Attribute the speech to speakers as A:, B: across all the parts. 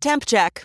A: Temp check.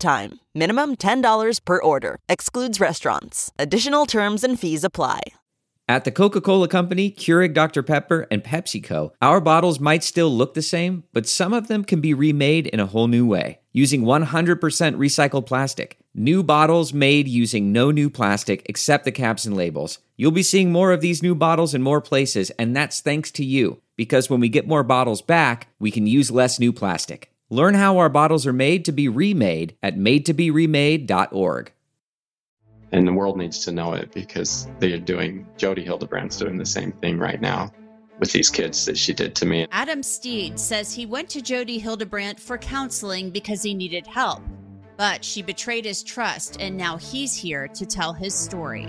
A: time. Minimum $10 per order. Excludes restaurants. Additional terms and fees apply.
B: At the Coca Cola Company, Keurig Dr. Pepper, and PepsiCo, our bottles might still look the same, but some of them can be remade in a whole new way using 100% recycled plastic. New bottles made using no new plastic except the caps and labels. You'll be seeing more of these new bottles in more places, and that's thanks to you, because when we get more bottles back, we can use less new plastic. Learn how our bottles are made to be remade at madetoberemade.org.
C: And the world needs to know it because they're doing, Jodi Hildebrandt's doing the same thing right now with these kids that she did to me.
D: Adam Steed says he went to Jodi Hildebrandt for counseling because he needed help, but she betrayed his trust, and now he's here to tell his story.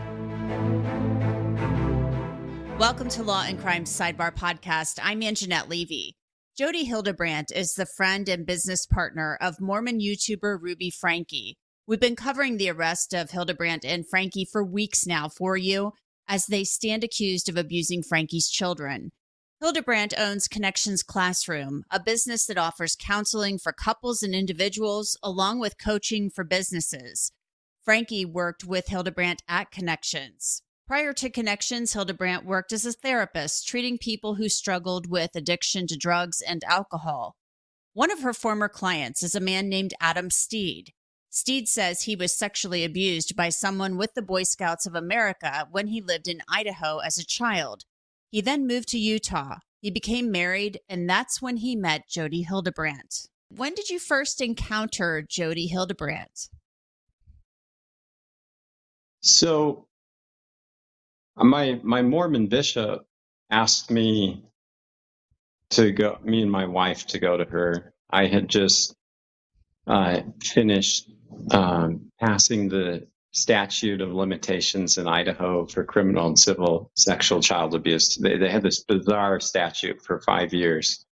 D: Welcome to Law and Crime Sidebar Podcast. I'm Angenette Levy. Jodi Hildebrandt is the friend and business partner of Mormon YouTuber Ruby Franke. We've been covering the arrest of Hildebrandt and Franke for weeks now for you as they stand accused of abusing Franke's children. Hildebrandt owns Connections Classroom, a business that offers counseling for couples and individuals, along with coaching for businesses. Franke worked with Hildebrandt at Connections. Prior to Connections, Hildebrandt worked as a therapist, treating people who struggled with addiction to drugs and alcohol. One of her former clients is a man named Adam Steed. Steed says he was sexually abused by someone with the Boy Scouts of America when he lived in Idaho as a child. He then moved to Utah. He became married, and that's when he met Jodi Hildebrandt. When did you first encounter Jodi Hildebrandt?
C: So, my my Mormon bishop asked me to go, me and my wife to go to her. I had just uh, finished um, passing the statute of limitations in Idaho for criminal and civil sexual child abuse. They, they had this bizarre statute for five years.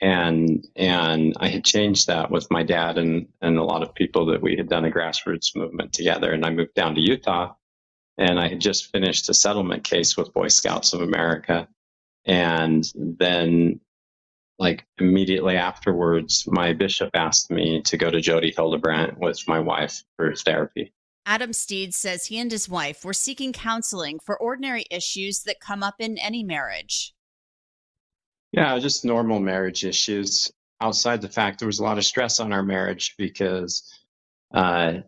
C: And and I had changed that with my dad and, and a lot of people that we had done a grassroots movement together. And I moved down to Utah and I had just finished a settlement case with Boy Scouts of America. And then like immediately afterwards, my bishop asked me to go to Jodi Hildebrandt with my wife for therapy.
D: Adam Steed says he and his wife were seeking counseling for ordinary issues that come up in any marriage.
C: Yeah, just normal marriage issues. Outside the fact there was a lot of stress on our marriage because uh,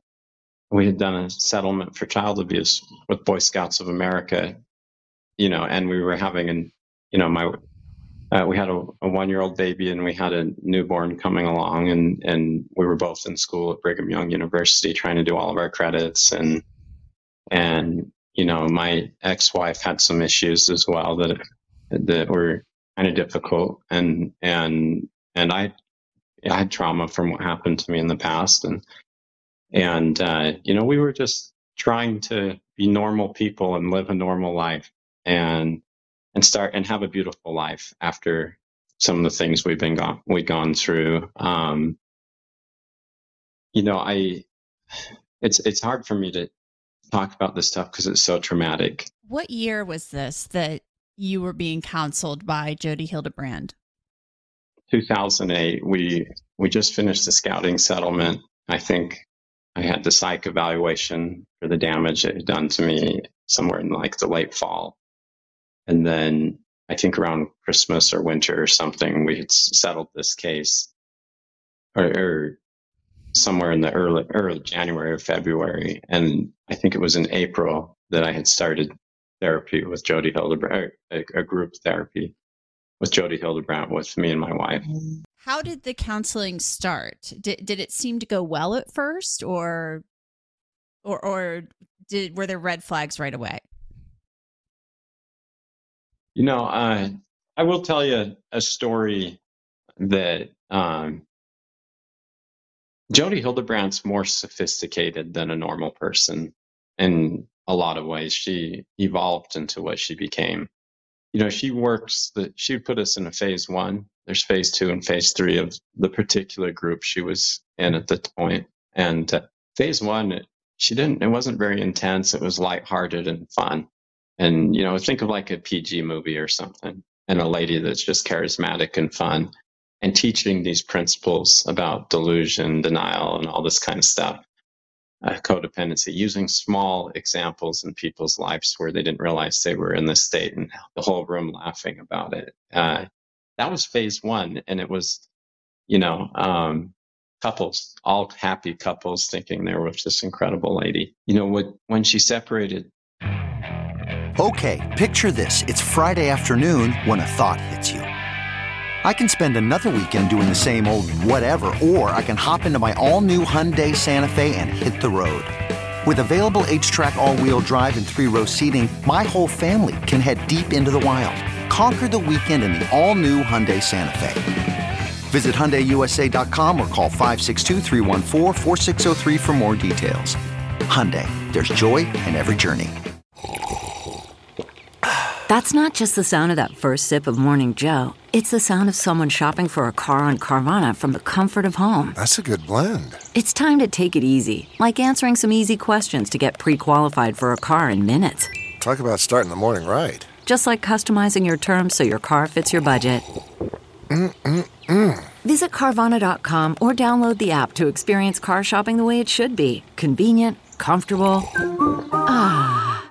C: we had done a settlement for child abuse with Boy Scouts of America, you know, and we were having an, you know, my uh, we had a, a one year old baby and we had a newborn coming along and, and we were both in school at Brigham Young University trying to do all of our credits and and you know my ex-wife had some issues as well that that were kind of difficult and and and I I had trauma from what happened to me in the past and and uh, you know we were just trying to be normal people and live a normal life and and start and have a beautiful life after some of the things we've been gone we've gone through. Um, you know, I it's it's hard for me to talk about this stuff because it's so traumatic.
D: What year was this that you were being counseled by Jodi Hildebrandt?
C: 2008. We we just finished the scouting settlement. I think I had the psych evaluation for the damage it had done to me somewhere in like the late fall. And then I think around Christmas or winter or something, we had settled this case, or, or somewhere in the early early January or February, and I think it was in April that I had started therapy with Jodi Hildebrandt, a, a group therapy with Jodi Hildebrandt with me and my wife. Mm.
D: How did the counseling start? Did did it seem to go well at first, or or or did were there red flags right away?
C: You know, uh, I will tell you a story that um, Jodi Hildebrandt's more sophisticated than a normal person in a lot of ways. She evolved into what she became. You know, she works that she put us in a phase one. There's phase two and phase three of the particular group she was in at the point. And uh, phase one, she didn't, it wasn't very intense. It was lighthearted and fun. And, you know, think of like a PG movie or something and a lady that's just charismatic and fun and teaching these principles about delusion, denial, and all this kind of stuff. Uh, codependency, using small examples in people's lives where they didn't realize they were in this state and the whole room laughing about it. Uh, that was phase one. And it was, you know, um, couples, all happy couples thinking they were with this incredible lady. You know, what, when she separated.
E: Okay, picture this. It's Friday afternoon when a thought hits you. I can spend another weekend doing the same old whatever, or I can hop into my all new Hyundai Santa Fe and hit the road. With available HTRAC, all wheel drive, and three row seating, my whole family can head deep into the wild. Conquer the weekend in the all new Hyundai Santa Fe. Visit HyundaiUSA.com or call 562 for more details. Hyundai, there's joy in every journey.
F: That's not just the sound of that first sip of Morning Joe. It's the sound of someone shopping for a car on Carvana from the comfort of home.
G: That's a good blend.
F: It's time to take it easy, like answering some easy questions to get pre qualified for a car in minutes.
G: Talk about starting the morning right.
F: Just like customizing your terms so your car fits your budget.
G: Mm-mm-mm.
F: Visit Carvana.com or download the app to experience car shopping the way it should be convenient, comfortable. Ah.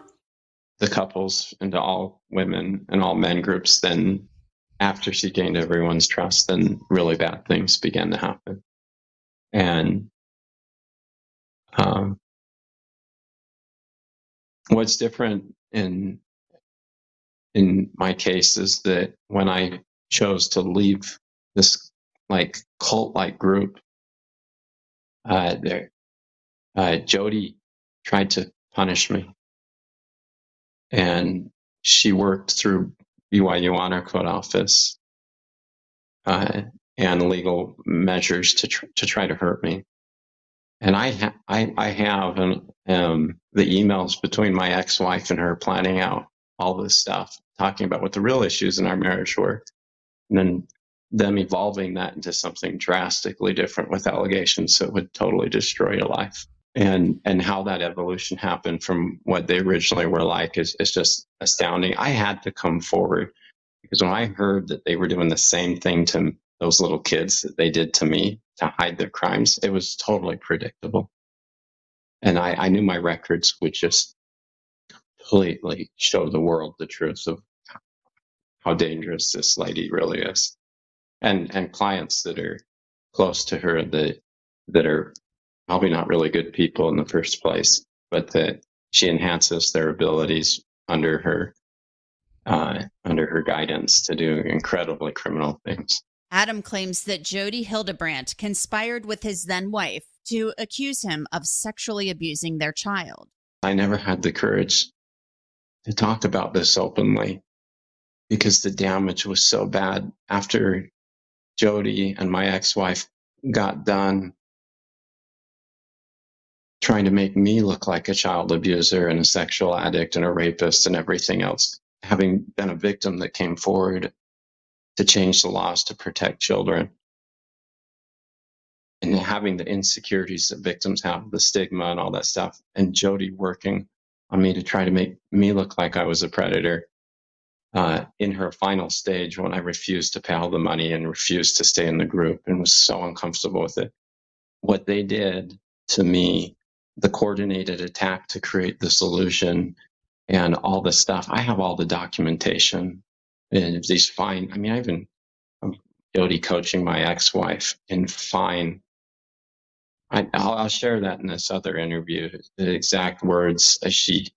C: The couples into all women and all men groups, then after she gained everyone's trust, then really bad things began to happen. And um, what's different in in my case is that when I chose to leave this like cult like group. Uh, there, uh, Jodi tried to punish me, and she worked through BYU Honor Code office uh, and legal measures to tr- to try to hurt me. And I ha- I, I have an, um, the emails between my ex wife and her planning out all this stuff, talking about what the real issues in our marriage were, and then them evolving that into something drastically different with allegations that would totally destroy your life. And and how that evolution happened from what they originally were like is, is just astounding. I had to come forward because when I heard that they were doing the same thing to those little kids that they did to me to hide their crimes, it was totally predictable. And I, I knew my records would just completely show the world the truth of how dangerous this lady really is and and clients that are close to her that that are probably not really good people in the first place, but that she enhances their abilities under her uh, under her guidance to do incredibly criminal things.
D: Adam claims that Jodi Hildebrandt conspired with his then wife to accuse him of sexually abusing their child.
C: I never had the courage to talk about this openly because the damage was so bad after Jodi and my ex-wife got done trying to make me look like a child abuser and a sexual addict and a rapist and everything else, having been a victim that came forward to change the laws to protect children and having the insecurities that victims have, the stigma and all that stuff, and Jodi working on me to try to make me look like I was a predator uh, in her final stage when I refused to pay all the money and refused to stay in the group and was so uncomfortable with it. What they did to me, the coordinated attack to create the solution and all the stuff, I have all the documentation and these fine, I mean, I even, I'm Jodi coaching my ex-wife in fine I, will share that in this other interview. The exact words as she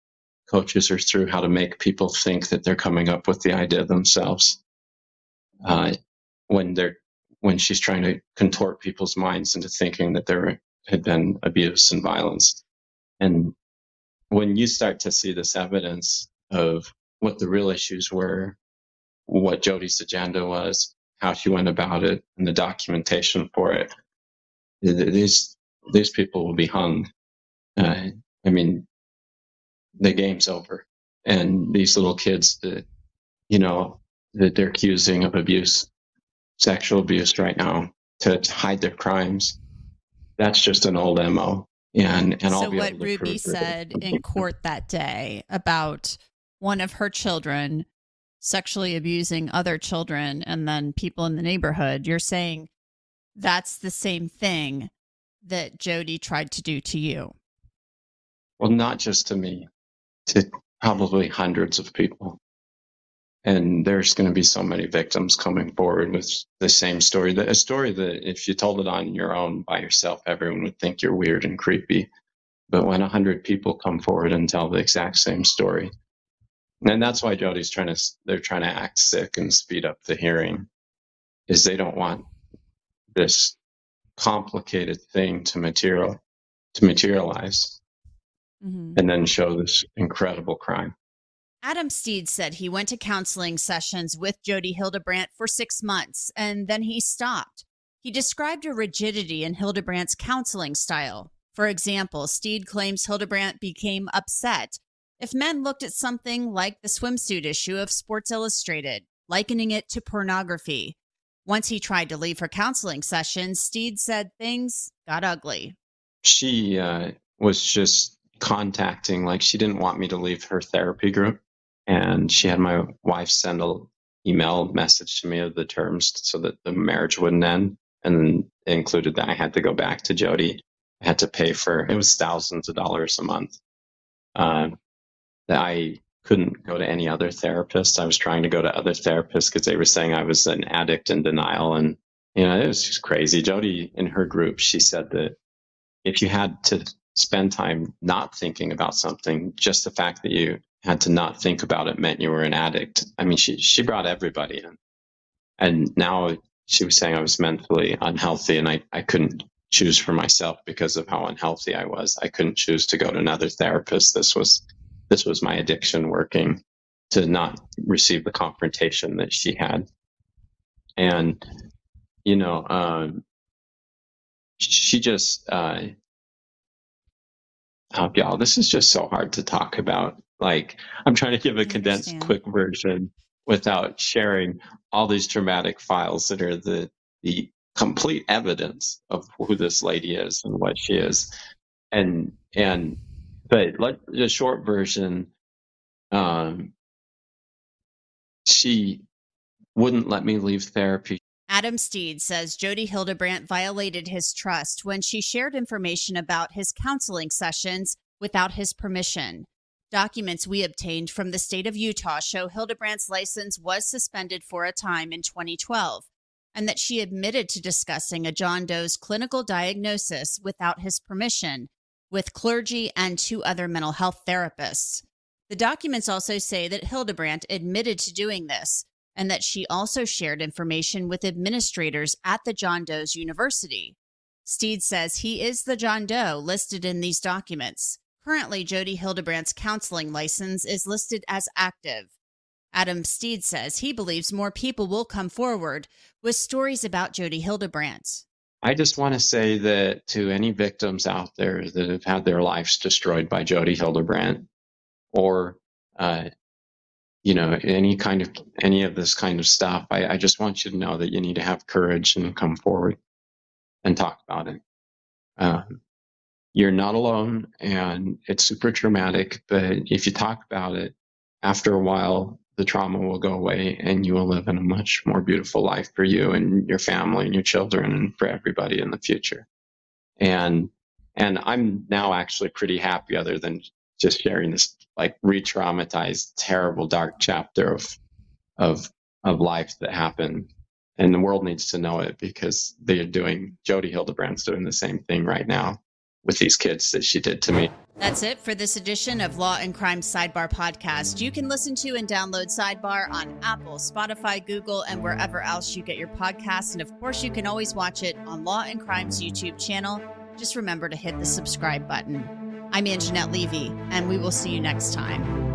C: coaches her through how to make people think that they're coming up with the idea themselves uh, when they're when she's trying to contort people's minds into thinking that there had been abuse and violence and when you start to see this evidence of what the real issues were what Jodi's agenda was how she went about it and the documentation for it these these people will be hung. Uh, I mean, the game's over, and these little kids that you know that they're accusing of abuse, sexual abuse right now to, to hide their crimes. That's just an old mo. And and
D: so
C: I'll be
D: what
C: able to
D: Ruby said
C: it's-
D: in court that day about one of her children sexually abusing other children and then people in the neighborhood, you're saying that's the same thing that Jodi tried to do to you.
C: Well, not just to me, to probably hundreds of people. And there's going to be so many victims coming forward with the same story. A story that if you told it on your own by yourself, everyone would think you're weird and creepy. But when a hundred people come forward and tell the exact same story, and that's why Jodi's trying to, they're trying to act sick and speed up the hearing, is they don't want this complicated thing to material to materialize
D: Mm-hmm.
C: and then show this incredible crime.
D: Adam Steed said he went to counseling sessions with Jodi Hildebrandt for six months and then he stopped. He described a rigidity in Hildebrandt's counseling style. For example, Steed claims Hildebrandt became upset if men looked at something like the swimsuit issue of Sports Illustrated, likening it to pornography. Once he tried to leave for counseling sessions, Steed said things got ugly.
C: She uh, was just contacting, like she didn't want me to leave her therapy group, and she had my wife send a email message to me of the terms so that the marriage wouldn't end, and included that I had to go back to Jodi. I had to pay for it was thousands of dollars a month. Uh, that I couldn't go to any other therapist. I was trying to go to other therapists because they were saying I was an addict in denial, and you know it was just crazy. Jodi in her group, she said that if you had to spend time not thinking about something, just the fact that you had to not think about it meant you were an addict. I mean, she she brought everybody in, and now she was saying I was mentally unhealthy, and I I couldn't choose for myself because of how unhealthy I was. I couldn't choose to go to another therapist. This was this was my addiction working to not receive the confrontation that she had, and you know, um, she just. Uh, Oh, y'all, this is just so hard to talk about. Like, I'm trying to give a condensed, quick version without sharing all these dramatic files that are the the complete evidence of who this lady is and what she is. And and but let the short version, um, she wouldn't let me leave therapy.
D: Adam Steed says Jodi Hildebrandt violated his trust when she shared information about his counseling sessions without his permission. Documents we obtained from the state of Utah show Hildebrandt's license was suspended for a time in 2012 and that she admitted to discussing a John Doe's clinical diagnosis without his permission with clergy and two other mental health therapists. The documents also say that Hildebrandt admitted to doing this and that she also shared information with administrators at the John Doe's University. Steed says he is the John Doe listed in these documents. Currently, Jodi Hildebrandt's counseling license is listed as active. Adam Steed says he believes more people will come forward with stories about Jodi Hildebrandt.
C: I just want to say that to any victims out there that have had their lives destroyed by Jodi Hildebrandt, or uh, you know any kind of any of this kind of stuff, I, I just want you to know that you need to have courage and come forward and talk about it. Um, you're not alone, and it's super traumatic. But if you talk about it, after a while, the trauma will go away, and you will live in a much more beautiful life for you and your family and your children, and for everybody in the future. And and I'm now actually pretty happy, other than just sharing this like re-traumatized, terrible, dark chapter of of of life that happened. And the world needs to know it because they're doing Jodi Hildebrandt's doing the same thing right now with these kids that she did to me.
D: That's it for this edition of Law and Crime Sidebar Podcast. You can listen to and download Sidebar on Apple, Spotify, Google, and wherever else you get your podcasts. And of course, you can always watch it on Law and Crime's YouTube channel. Just remember to hit the subscribe button. I'm Angenette Levy, and we will see you next time.